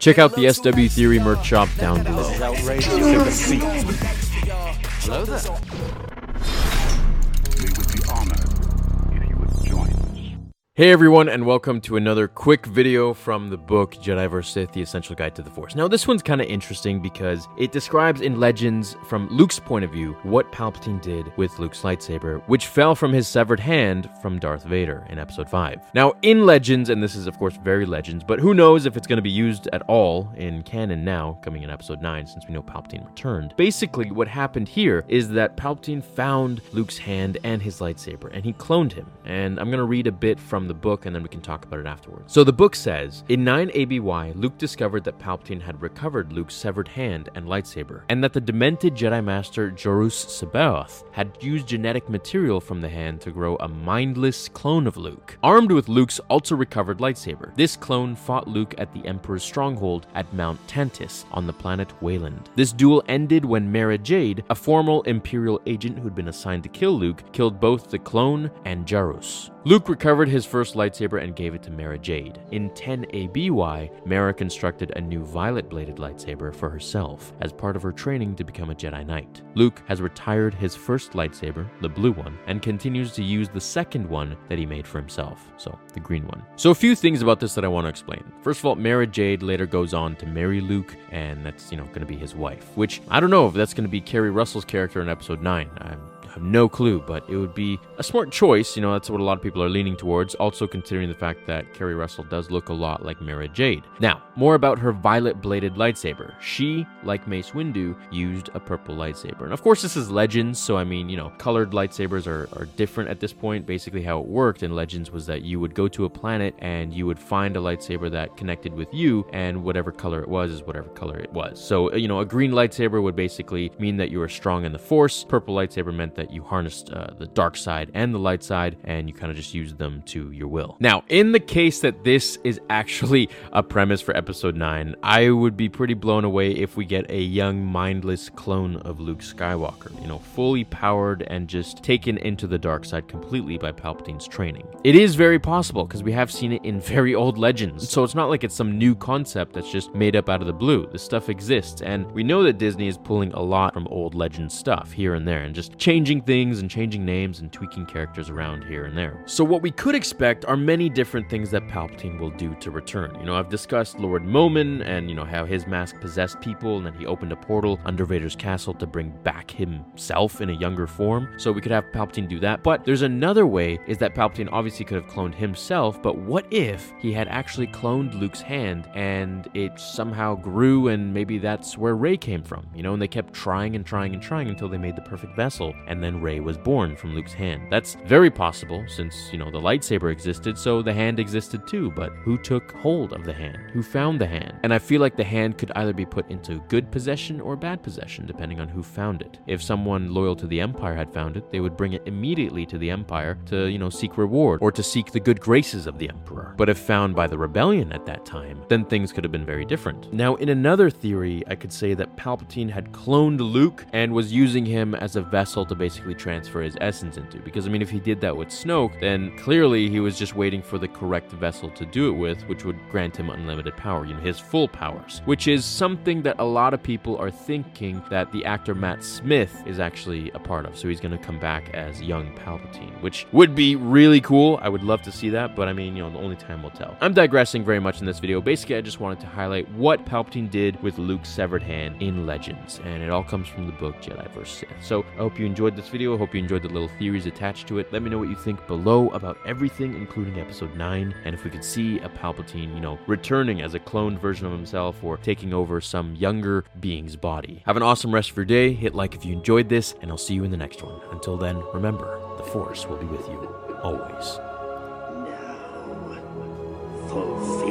Check out the SW Theory merch shop down below. Hey everyone, and welcome to another quick video from the book Jedi vs. Sith: The Essential Guide to the Force. Now, this one's kind of interesting because it describes in Legends, from Luke's point of view, what Palpatine did with Luke's lightsaber, which fell from his severed hand from Darth Vader in Episode 5. Now, in Legends, and this is of course very Legends, but who knows if it's going to be used at all in canon now, coming in Episode 9, since we know Palpatine returned. Basically, what happened here is that Palpatine found Luke's hand and his lightsaber, and he cloned him. And I'm going to read a bit from the book and then we can talk about it afterwards. So the book says In 9 ABY, Luke discovered that Palpatine had recovered Luke's severed hand and lightsaber, and that the demented Jedi Master Joruus C'baoth had used genetic material from the hand to grow a mindless clone of Luke. Armed with Luke's also recovered lightsaber, this clone fought Luke at the Emperor's stronghold at Mount Tantiss on the planet Wayland. This duel ended when Mara Jade, a former Imperial agent who'd been assigned to kill Luke, killed both the clone and Joruus. Luke recovered his first lightsaber and gave it to Mara Jade. In 10 ABY, Mara constructed a new violet bladed lightsaber for herself as part of her training to become a Jedi Knight. Luke has retired his first lightsaber, the blue one, and continues to use the second one that he made for himself, so the green one. So, a few things about this that I want to explain. First of all, Mara Jade later goes on to marry Luke, and that's, you know, going to be his wife, which I don't know if that's going to be Keri Russell's character in episode 9. I'm have no clue, but it would be a smart choice. You know, that's what a lot of people are leaning towards. Also, considering the fact that Keri Russell does look a lot like Mara Jade. Now, more about her violet bladed lightsaber. She, like Mace Windu, used a purple lightsaber. And of course, this is Legends, so I mean, you know, colored lightsabers are, are different at this point. Basically, how it worked in Legends was that you would go to a planet and you would find a lightsaber that connected with you, and whatever color it was is whatever color it was. So, uh, you know, a green lightsaber would basically mean that you were strong in the Force. Purple lightsaber meant that you harnessed uh, the dark side and the light side, and you kind of just used them to your will. Now, in the case that this is actually a premise for episode 9, I would be pretty blown away if we get a young, mindless clone of Luke Skywalker, you know, fully powered and just taken into the dark side completely by Palpatine's training. It is very possible because we have seen it in very old legends, so it's not like it's some new concept that's just made up out of the blue. This stuff exists, and we know that Disney is pulling a lot from old legend stuff here and there and just changing things and changing names and tweaking characters around here and there. So, what we could expect are many different things that Palpatine will do to return. You know, I've discussed Lord Momin and, you know, how his mask possessed people and then he opened a portal under Vader's castle to bring back himself in a younger form. So, we could have Palpatine do that. But there's another way is that Palpatine obviously could have cloned himself, but what if he had actually cloned Luke's hand and it somehow grew and maybe that's where Rey came from, you know, and they kept trying and trying and trying until they made the perfect vessel and then Rey was born from Luke's hand. That's very possible since, you know, the lightsaber existed, so the hand existed too, but who took hold of the hand? Who found the hand? And I feel like the hand could either be put into good possession or bad possession, depending on who found it. If someone loyal to the Empire had found it, they would bring it immediately to the Empire to, you know, seek reward or to seek the good graces of the Emperor. But if found by the rebellion at that time, then things could have been very different. Now, in another theory, I could say that Palpatine had cloned Luke and was using him as a vessel to basically transfer his essence into. Because, I mean, if he did that with Snoke, then clearly he was just waiting for the correct vessel to do it with, which would grant him unlimited power, you know, his full powers. Which is something that a lot of people are thinking that the actor Matt Smith is actually a part of. So he's going to come back as young Palpatine, which would be really cool. I would love to see that, but I mean, you know, the only time will tell. I'm digressing very much in this video. Basically, I just wanted to highlight what Palpatine did with Luke's severed hand in Legends, and it all comes from the book Jedi vs. Sith. So I hope you enjoyed this video. I hope you enjoyed the little theories attached to it. Let me know what you think below about everything, including episode 9, and if we could see a Palpatine, you know, returning as a cloned version of himself or taking over some younger being's body. Have an awesome rest of your day. Hit like if you enjoyed this, and I'll see you in the next one. Until then, remember, the Force will be with you always. Fulfill.